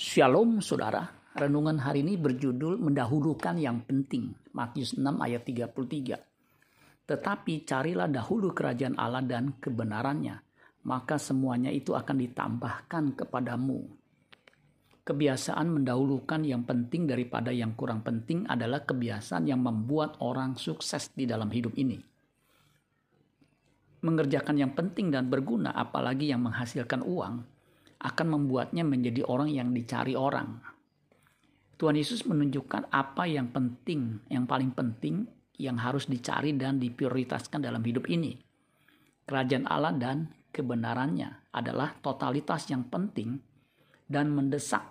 Shalom saudara, renungan hari ini berjudul mendahulukan yang penting. Matius 6 ayat 33. Tetapi carilah dahulu kerajaan Allah dan kebenarannya, maka semuanya itu akan ditambahkan kepadamu. Kebiasaan mendahulukan yang penting daripada yang kurang penting adalah kebiasaan yang membuat orang sukses di dalam hidup ini. Mengerjakan yang penting dan berguna, apalagi yang menghasilkan uang, akan membuatnya menjadi orang yang dicari orang. Tuhan Yesus menunjukkan apa yang penting, yang paling penting yang harus dicari dan diprioritaskan dalam hidup ini. Kerajaan Allah dan kebenarannya adalah totalitas yang penting dan mendesak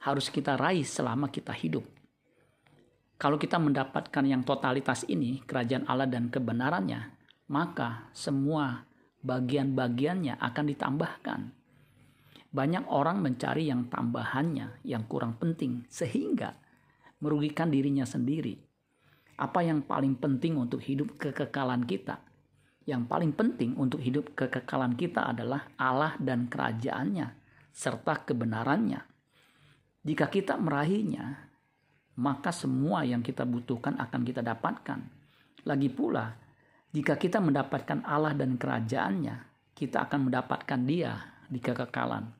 harus kita raih selama kita hidup. Kalau kita mendapatkan yang totalitas ini, kerajaan Allah dan kebenarannya, maka semua bagian-bagiannya akan ditambahkan banyak orang mencari yang tambahannya yang kurang penting sehingga merugikan dirinya sendiri. Apa yang paling penting untuk hidup kekekalan kita? Yang paling penting untuk hidup kekekalan kita adalah Allah dan kerajaannya serta kebenarannya. Jika kita meraihnya, maka semua yang kita butuhkan akan kita dapatkan. Lagi pula, jika kita mendapatkan Allah dan kerajaannya, kita akan mendapatkan Dia di kekekalan.